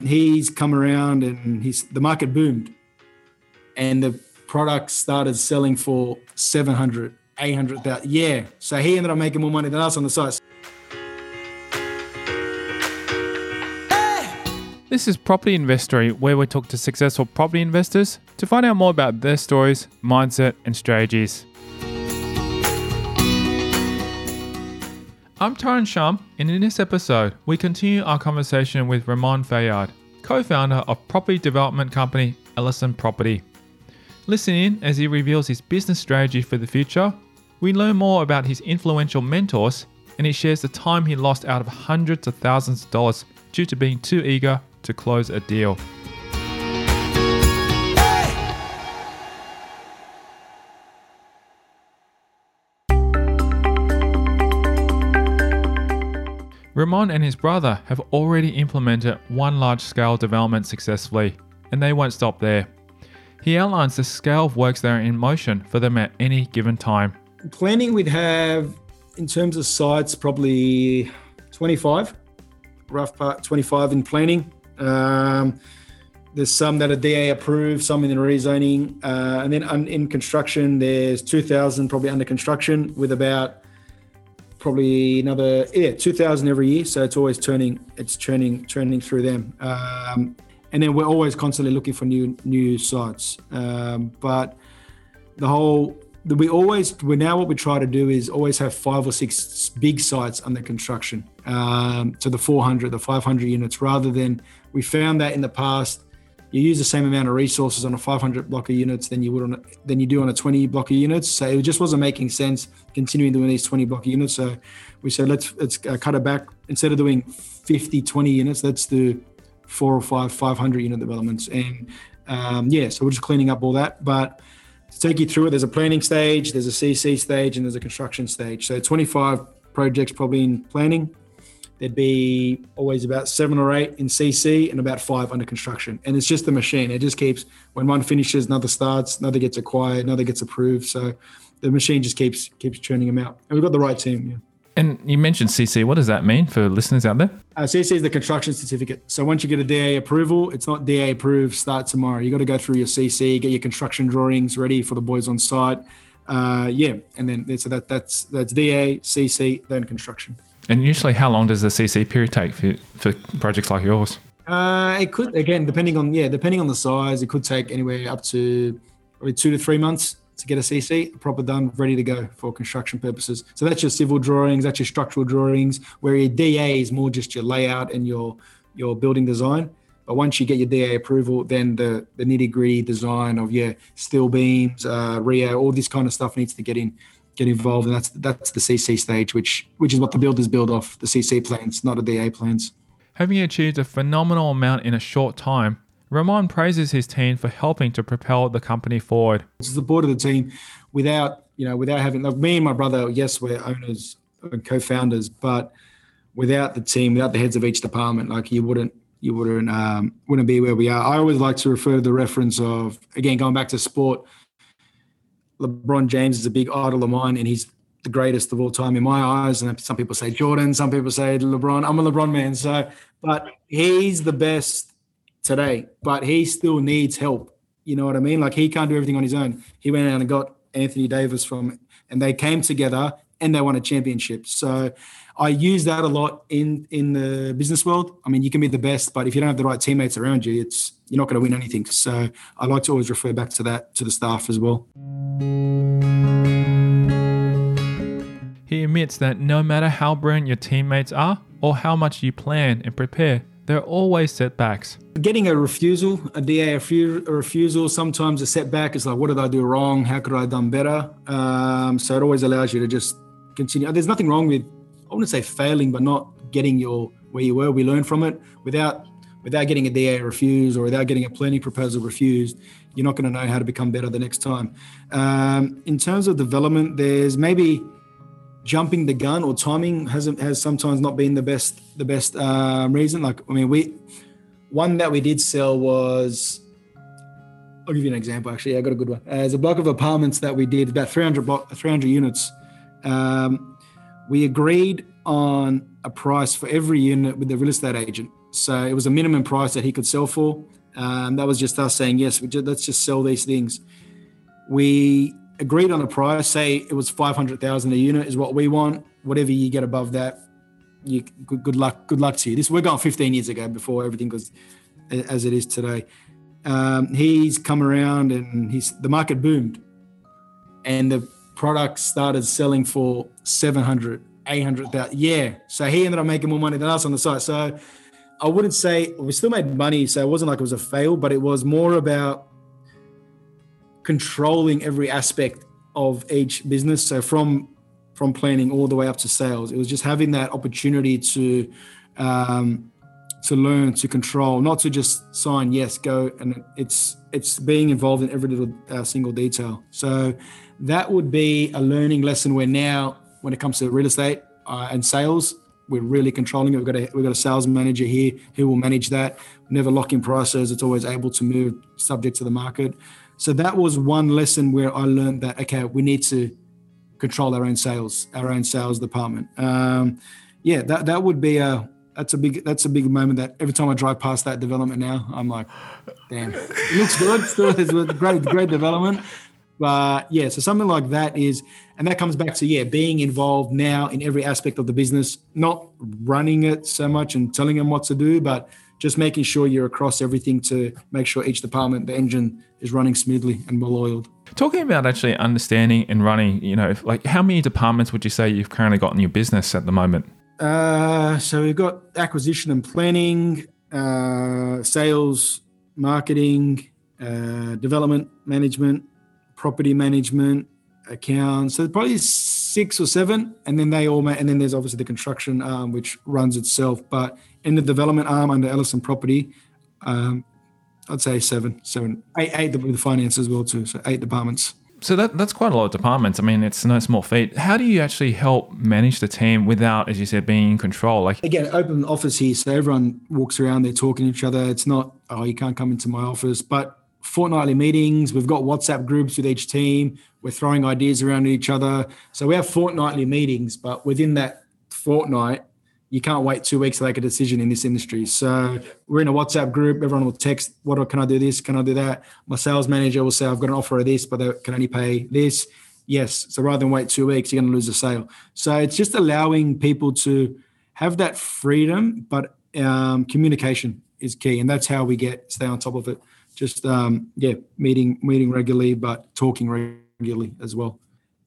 He's come around and he's the market boomed, and the product started selling for 700, 800,000. Yeah, so he ended up making more money than us on the site. This is Property Investory, where we talk to successful property investors to find out more about their stories, mindset, and strategies. I'm Tyron Shum, and in this episode, we continue our conversation with Remon Fayad, co founder of property development company Ellerson Property. Listen in as he reveals his business strategy for the future. We learn more about his influential mentors, and he shares the time he lost out of hundreds of thousands of dollars due to being too eager to close a deal. Remon and his brother have already implemented one large scale development successfully, and they won't stop there. He outlines the scale of works that are in motion for them at any given time. Planning, we'd have, in terms of sites, probably 25, rough part 25 in planning. Um, there's some that are DA approved, some in the rezoning, uh, and then in construction, there's 2,000 probably under construction with about probably another yeah 2,000 every year. So it's always turning, it's churning, churning through them. Um, and then we're always constantly looking for new new sites. Um, but the whole we always we now what we try to do is always have five or six big sites under construction um, to the 400 the 500 units rather than we found that in the past, you use the same amount of resources on a 500 block of units than you would on a, than you do on a 20 block of units. So it just wasn't making sense continuing doing these 20 block units. So we said let's let's uh, cut it back instead of doing 50 20 units. Let's do four or five 500 unit developments. And um, yeah, so we're just cleaning up all that, but. To take you through it, there's a planning stage, there's a CC stage, and there's a construction stage. So 25 projects probably in planning, there'd be always about seven or eight in CC and about five under construction. And it's just the machine. It just keeps when one finishes, another starts, another gets acquired, another gets approved. So the machine just keeps keeps churning them out. And we've got the right team. Yeah. And you mentioned CC. What does that mean for listeners out there? Uh, CC is the construction certificate. So once you get a DA approval, it's not DA approved, start tomorrow. You got to go through your CC, get your construction drawings ready for the boys on site. Uh, yeah, and then so that that's that's DA, CC, then construction. And usually, how long does the CC period take for, for projects like yours? Uh, it could again, depending on yeah, depending on the size, it could take anywhere up to probably two to three months to get a CC proper done, ready to go for construction purposes. So that's your civil drawings, that's your structural drawings, where your DA is more just your layout and your your building design. But once you get your DA approval, then the, the nitty gritty design of yeah steel beams, uh, reo, all this kind of stuff needs to get in get involved, and that's that's the CC stage, which which is what the builders build off the CC plans, not the DA plans. Having achieved a phenomenal amount in a short time, Remon praises his team for helping to propel the company forward. It's the board of the team, without you know, without having like me and my brother, yes, we're owners and co-founders, but without the team, without the heads of each department, like you wouldn't you wouldn't um, wouldn't be where we are. I always like to refer to the reference of again going back to sport LeBron James is a big idol of mine, and he's the greatest of all time in my eyes. And some people say Jordan, some people say LeBron. I'm a LeBron man, so but he's the best today. But he still needs help. You know what I mean? Like he can't do everything on his own. He went out and got Anthony Davis from, and they came together and they won a championship. So I use that a lot in in the business world. I mean, you can be the best, but if you don't have the right teammates around you, it's you're not going to win anything. So I like to always refer back to that to the staff as well. He admits that no matter how brilliant your teammates are or how much you plan and prepare, there are always setbacks. Getting a refusal, a DA a refusal, sometimes a setback is like, what did I do wrong? How could I have done better? Um, so it always allows you to just continue. There's nothing wrong with, I wouldn't say failing, but not getting your where you were. We learn from it without without getting a DA refused or without getting a planning proposal refused, you're not going to know how to become better the next time. Um, in terms of development, there's maybe jumping the gun or timing hasn't has sometimes not been the best the best uh, reason. Like I mean, we one that we did sell was. I'll give you an example. Actually, I got a good one. Uh, there's a block of apartments that we did about 300 block, 300 units. Um, we agreed on a price for every unit with the real estate agent So it was a minimum price that he could sell for. Um, that was just us saying, yes, just, let's just sell these things. We agreed on a price, say it was 500,000 a unit is what we want. Whatever you get above that, you good, good luck. Good luck to you. This we're going 15 years ago before everything was as it is today. Um, he's come around and he's the market boomed, and the product started selling for 700, 800,000. Yeah, so he ended up making more money than us on the site. So I wouldn't say we still made money, so it wasn't like it was a fail, but it was more about controlling every aspect of each business. So from from planning all the way up to sales, it was just having that opportunity to um, to learn, to control, not to just sign yes, go, and it's it's being involved in every little uh, single detail. So that would be a learning lesson. Where now, when it comes to real estate uh, and sales, we're really controlling it. We've got a we've got a sales manager here who will manage that. Never lock in prices. It's always able to move subject to the market. So that was one lesson where I learned that okay, we need to control our own sales, our own sales department. Um, yeah, that that would be a that's a big that's a big moment that every time I drive past that development now, I'm like, damn, it looks good. It's a great great development. But yeah, so something like that is, and that comes back to yeah, being involved now in every aspect of the business, not running it so much and telling them what to do, but just making sure you're across everything to make sure each department, the engine, is running smoothly and well oiled. Talking about actually understanding and running, you know, like how many departments would you say you've currently got in your business at the moment? Uh, so we've got acquisition and planning, uh, sales, marketing, uh, development management, property management, accounts. So probably six or seven, and then they all. And then there's obviously the construction arm, which runs itself. But in the development arm under Ellerson Property, um, I'd say seven, seven, eight, eight with the finance as well too. So eight departments. So that that's quite a lot of departments. I mean, it's no small feat. How do you actually help manage the team without, as you said, being in control? Like again, open office here, so everyone walks around. They're talking to each other. It's not oh, you can't come into my office, but fortnightly meetings. We've got WhatsApp groups with each team. We're throwing ideas around each other. So we have fortnightly meetings, but within that fortnight, you can't wait two weeks to make a decision in this industry. So we're in a WhatsApp group. Everyone will text, "What can I do? This? Can I do that?" My sales manager will say, "I've got an offer of this, but they can only pay this." Yes. So rather than wait two weeks, you're going to lose a sale. So it's just allowing people to have that freedom, but um, communication is key, and that's how we get stay on top of it just um, yeah, meeting meeting regularly, but talking regularly as well.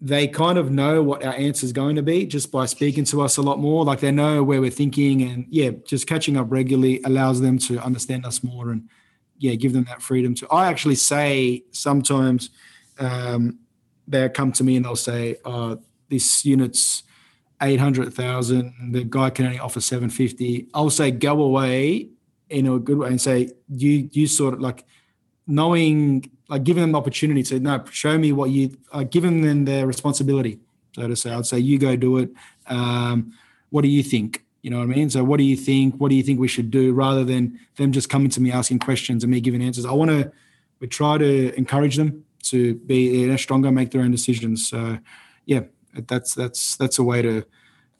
They kind of know what our answer is going to be just by speaking to us a lot more. Like they know where we're thinking, and yeah, just catching up regularly allows them to understand us more and yeah, give them that freedom to. I actually say sometimes um, they come to me and they'll say, oh, "This unit's." 800,000 the guy can only offer 750 I'll say go away in a good way and say you you sort of like knowing, like giving them the opportunity to no, show me what you, uh, giving them their responsibility, so to say. I'd say you go do it. Um, what do you think? You know what I mean? So what do you think? What do you think we should do? Rather than them just coming to me asking questions and me giving answers. I want to, we try to encourage them to be you know, stronger, make their own decisions. So yeah, that's that's that's a way to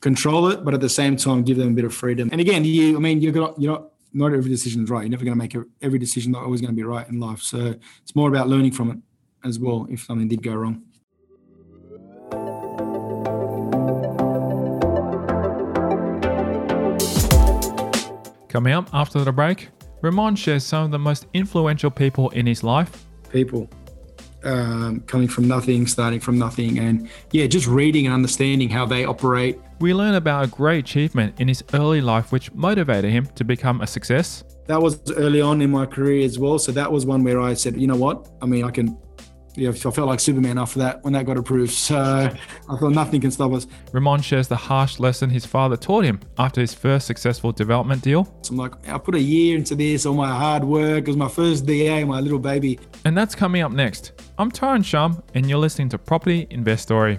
control it, but at the same time give them a bit of freedom. And again, you, I mean, you're not, you're not not every decision is right. You're never going to make every decision not always going to be right in life. So it's more about learning from it as well if something did go wrong. Coming up after the break, Remon shares some of the most influential people in his life. People um, coming from nothing, starting from nothing, and yeah, just reading and understanding how they operate. We learn about a great achievement in his early life which motivated him to become a success. That was early on in my career as well. So that was one where I said, you know what? I mean, I can yeah, I felt like Superman after that when that got approved. So I thought nothing can stop us. Remon shares the harsh lesson his father taught him after his first successful development deal. So I'm like, I put a year into this, all my hard work. It was my first DA, my little baby. And that's coming up next. I'm Tyron Shum, and you're listening to Property Investory.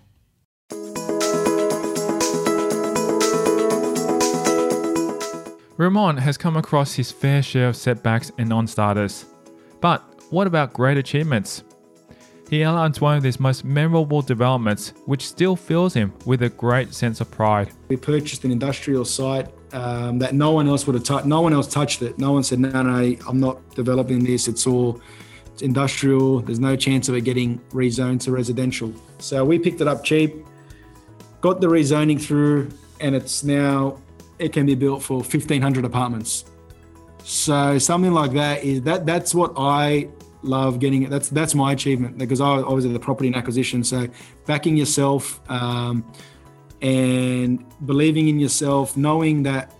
Remon has come across his fair share of setbacks and non starters. But what about great achievements? He outlines one of his most memorable developments, which still fills him with a great sense of pride. We purchased an industrial site um, that no one else would have touched. No one else touched it. No one said, "No, no, I'm not developing this. It's all it's industrial. There's no chance of it getting rezoned to residential." So we picked it up cheap, got the rezoning through, and it's now it can be built for 1,500 apartments. So something like that is that that's what I love getting. it That's that's my achievement because I, was in the property and acquisition. So backing yourself um, and believing in yourself, knowing that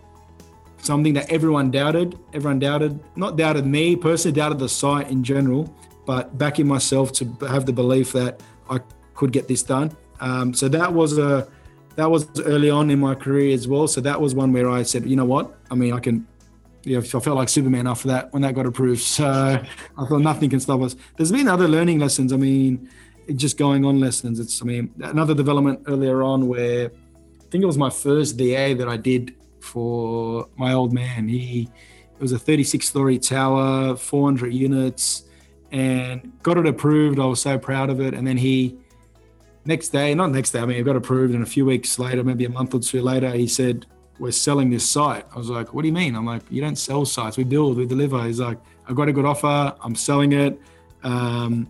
something that everyone doubted, everyone doubted, not doubted me personally, doubted the site in general, but backing myself to have the belief that I could get this done. Um, so that was a that was early on in my career as well. So that was one where I said, you know what? I mean, I can. Yeah, I felt like Superman after that when that got approved. So I thought nothing can stop us. There's been other learning lessons. I mean, just going on lessons. It's I mean another development earlier on where I think it was my first DA that I did for my old man. He it was a 36 story tower, 400 units, and got it approved. I was so proud of it. And then he next day, not next day, I mean, it got approved. And a few weeks later, maybe a month or two later, he said, We're selling this site. I was like, What do you mean? I'm like, You don't sell sites. We build, we deliver. He's like, I've got a good offer. I'm selling it. Um,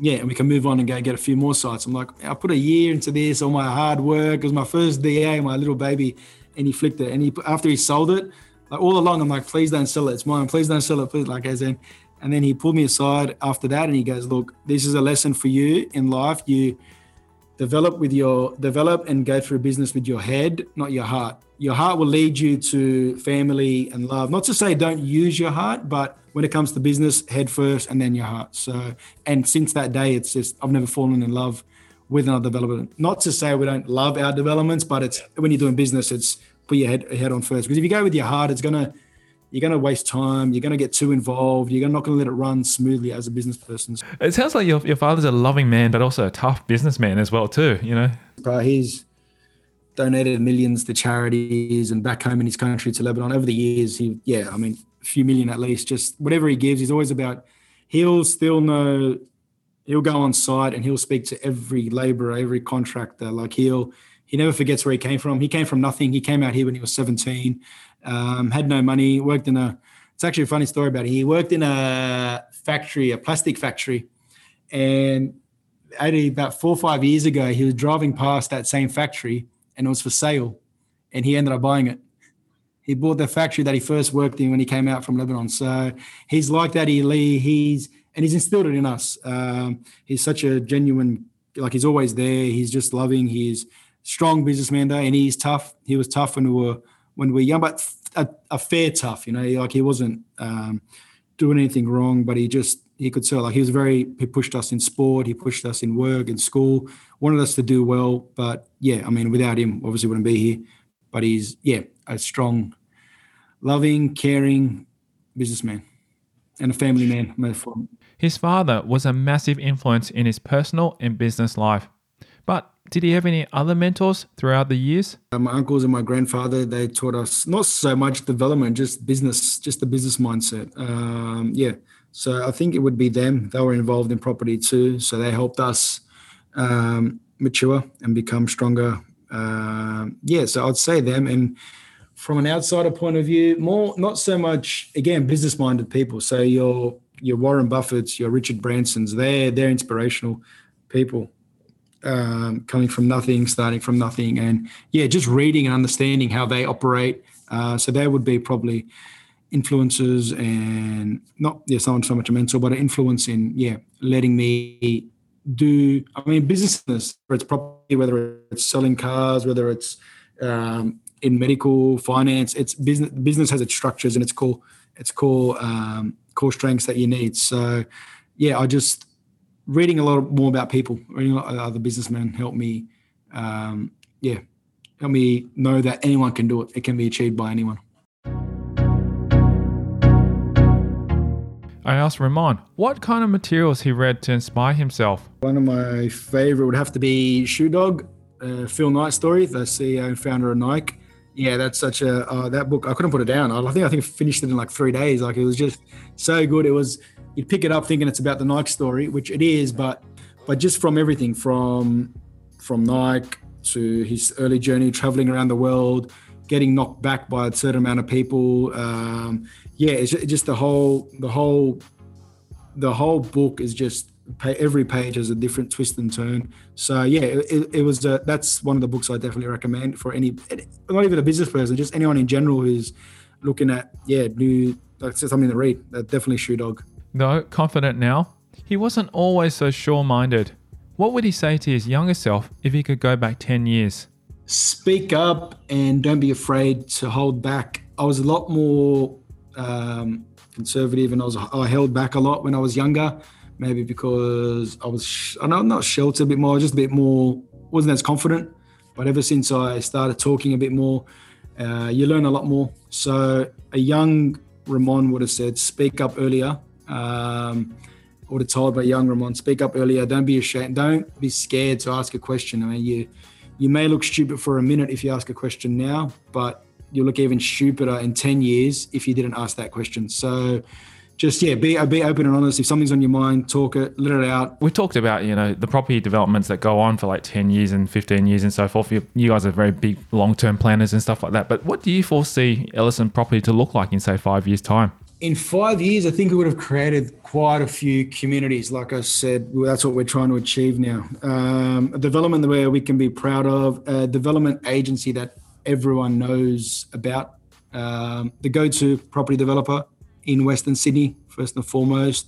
yeah, and we can move on and go get a few more sites. I'm like, I put a year into this, all my hard work. It was my first DA, my little baby, and he flicked it. And he after he sold it, like all along, I'm like, please don't sell it. It's mine. Please don't sell it. Please, like as in, and then he pulled me aside after that, and he goes, look, this is a lesson for you in life. You develop with your develop and go through a business with your head not your heart. Your heart will lead you to family and love. Not to say don't use your heart but when it comes to business head first and then your heart. So and since that day it's just i've never fallen in love with another development. Not to say we don't love our developments but it's when you're doing business it's put your head, head on first. Because if you go with your heart it's going to you're going to waste time. You're going to get too involved. You're not going to let it run smoothly as a business person. It sounds like your, your father's a loving man, but also a tough businessman as well, too. You know, he's donated millions to charities and back home in his country to Lebanon over the years. He, yeah, I mean, a few million at least. Just whatever he gives, he's always about. He'll still know. He'll go on site and he'll speak to every laborer, every contractor. Like he'll he never forgets where he came from. He came from nothing. He came out here when he was 17 um, had no money, worked in a, it's actually a funny story about it. He worked in a factory, a plastic factory. And about four or five years ago, he was driving past that same factory and it was for sale. And he ended up buying it. He bought the factory that he first worked in when he came out from Lebanon. So he's like that. He, he's, and he's instilled it in us. Um, he's such a genuine, like he's always there. He's just loving. He's strong businessman though, and he's tough. He was tough when we were when we were young, but a, a fair tough. You know, like he wasn't um, doing anything wrong, but he just he could sell. Like he was very he pushed us in sport, he pushed us in work and school, wanted us to do well. But yeah, I mean, without him, obviously wouldn't be here. But he's yeah a strong, loving, caring businessman and a family man. His father was a massive influence in his personal and business life. Did he have any other mentors throughout the years? Uh, my uncles and my grandfather, they taught us not so much development, just business, just the business mindset. Um, yeah. So I think it would be them. They were involved in property too. So they helped us um, mature and become stronger. Uh, yeah. So I'd say them. And from an outsider point of view, more, not so much, again, business minded people. So your, your Warren Buffett's, your Richard Branson's, they're, they're inspirational people um, coming from nothing, starting from nothing, and yeah, just reading and understanding how they operate. Uh, so they would be probably influences and not yeah, someone so much a mentor, but an influence in yeah, letting me do. I mean, business, whether it's property, whether it's selling cars, whether it's um, in medical finance. It's business. Business has its structures and its core its core um, core strengths that you need. So, yeah, I just reading a lot more about people, reading a lot of other businessmen helped me. Um, yeah, help me know that anyone can do it. It can be achieved by anyone. I asked Remon what kind of materials he read to inspire himself. One of my favorite would have to be Shoe Dog, uh, Phil Knight story, the CEO and founder of Nike. Yeah, that's such a uh, that book. I couldn't put it down. I think I think I finished it in like three days. Like it was just so good. It was you pick it up thinking it's about the Nike story, which it is, but but just from everything from from Nike to his early journey traveling around the world, getting knocked back by a certain amount of people. Um, yeah, it's just the whole the whole the whole book is just every page has a different twist and turn. So yeah, it, it was uh, that's one of the books I definitely recommend for any not even a business person, just anyone in general who's looking at yeah new something to read. Uh, definitely Shoe Dog. Though confident now, he wasn't always so sure-minded. What would he say to his younger self if he could go back ten years? Speak up and don't be afraid to hold back. I was a lot more um, conservative and I was I held back a lot when I was younger maybe because I was, I know, not sheltered a bit more, just a bit more, wasn't as confident. But ever since I started talking a bit more, uh, you learn a lot more. So a young Remon would have said, speak up earlier. Um, would have told my young Remon, speak up earlier. Don't be ashamed. Don't be scared to ask a question. I mean, you you may look stupid for a minute if you ask a question now, but you'll look even stupider in 10 years if you didn't ask that question. So just yeah, be be open and honest. If something's on your mind, talk it, let it out. We talked about you know the property developments that go on for like ten years and fifteen years and so forth. You, you guys are very big long term planners and stuff like that. But what do you foresee Ellerson Property to look like in say five years' time? In five years, I think we would have created quite a few communities. Like I said, that's what we're trying to achieve now. Um, a development where we can be proud of, a development agency that everyone knows about, um, the go-to property developer in Western Sydney, first and foremost.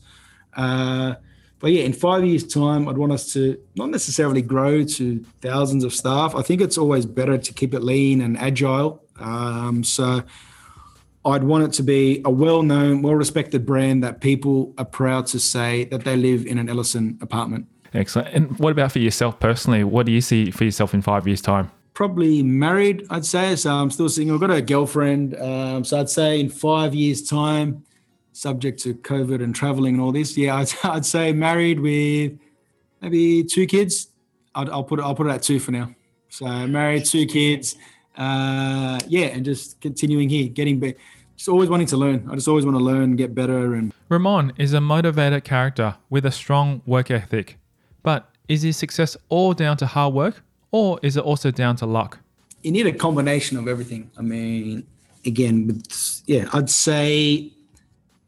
Uh, but yeah, in five years' time, I'd want us to not necessarily grow to thousands of staff. I think it's always better to keep it lean and agile. Um, so I'd want it to be a well-known, well-respected brand that people are proud to say that they live in an Ellerson apartment. Excellent. And what about for yourself personally? What do you see for yourself in five years' time? probably married, I'd say. So I'm still single. I've got a girlfriend. Um, so I'd say in five years' time, subject to COVID and traveling and all this, yeah, I'd, I'd say married with maybe two kids. i will put it, I'll put it at two for now. So married, two kids. Uh, yeah, and just continuing here, getting better. Just always wanting to learn. I just always want to learn, get better. And Remon is a motivated character with a strong work ethic. But is his success all down to hard work or is it also down to luck? You need a combination of everything. I mean, again, yeah, I'd say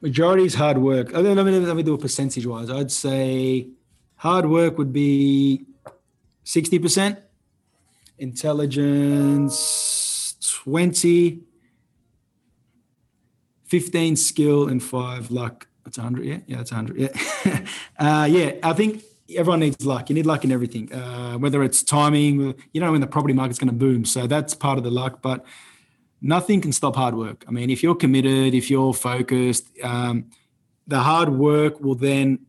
majority is hard work. Let me, let me do a percentage wise. I'd say hard work would be 60%, intelligence 20, 15 skill, and five luck. That's 100. Yeah, yeah, that's 100. Yeah. uh, yeah, I think everyone needs luck. You need luck in everything, uh, whether it's timing. You don't know when the property market's going to boom, so that's part of the luck. But nothing can stop hard work. I mean, if you're committed, if you're focused, um, the hard work will then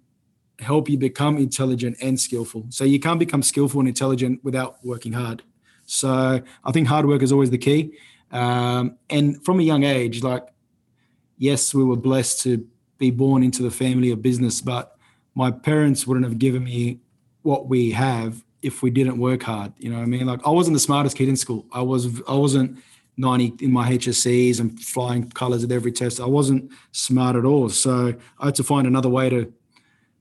help you become intelligent and skillful. So you can't become skillful and intelligent without working hard. So I think hard work is always the key. Um, and from a young age, like, yes, we were blessed to be born into the family of business, but my parents wouldn't have given me what we have if we didn't work hard. You know what I mean? Like I wasn't the smartest kid in school. I was I wasn't 90 in my HSCs and flying colors at every test. I wasn't smart at all. So I had to find another way to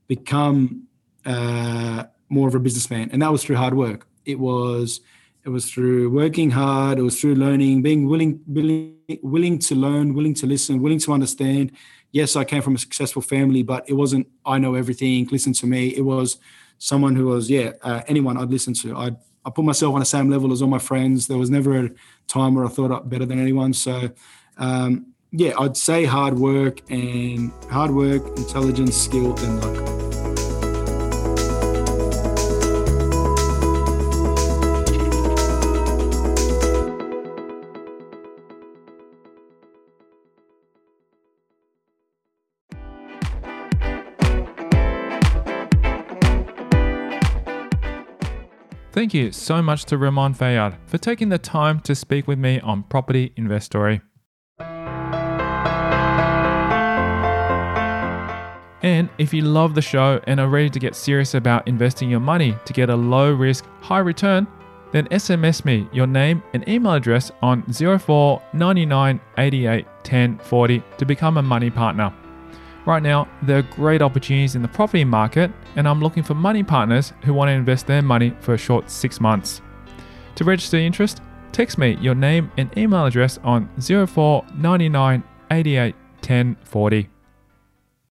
become uh, more of a businessman, and that was through hard work. It was it was through working hard. It was through learning, being willing, willing, willing to learn, willing to listen, willing to understand, yes, I came from a successful family, but it wasn't I know everything. Listen to me. It was someone who was yeah uh, anyone I'd listen to. I I put myself on the same level as all my friends. There was never a time where I thought I'm better than anyone. So. Um, yeah, I'd say hard work and hard work, intelligence, skill, and luck. Thank you so much to Remon Fayad for taking the time to speak with me on Property Investory. And if you love the show and are ready to get serious about investing your money to get a low risk, high return, then SMS me your name and email address on 04 99 88 10 40 to become a money partner. Right now, there are great opportunities in the property market, and I'm looking for money partners who want to invest their money for a short six months. To register interest, text me your name and email address on 04 99 88 10 40.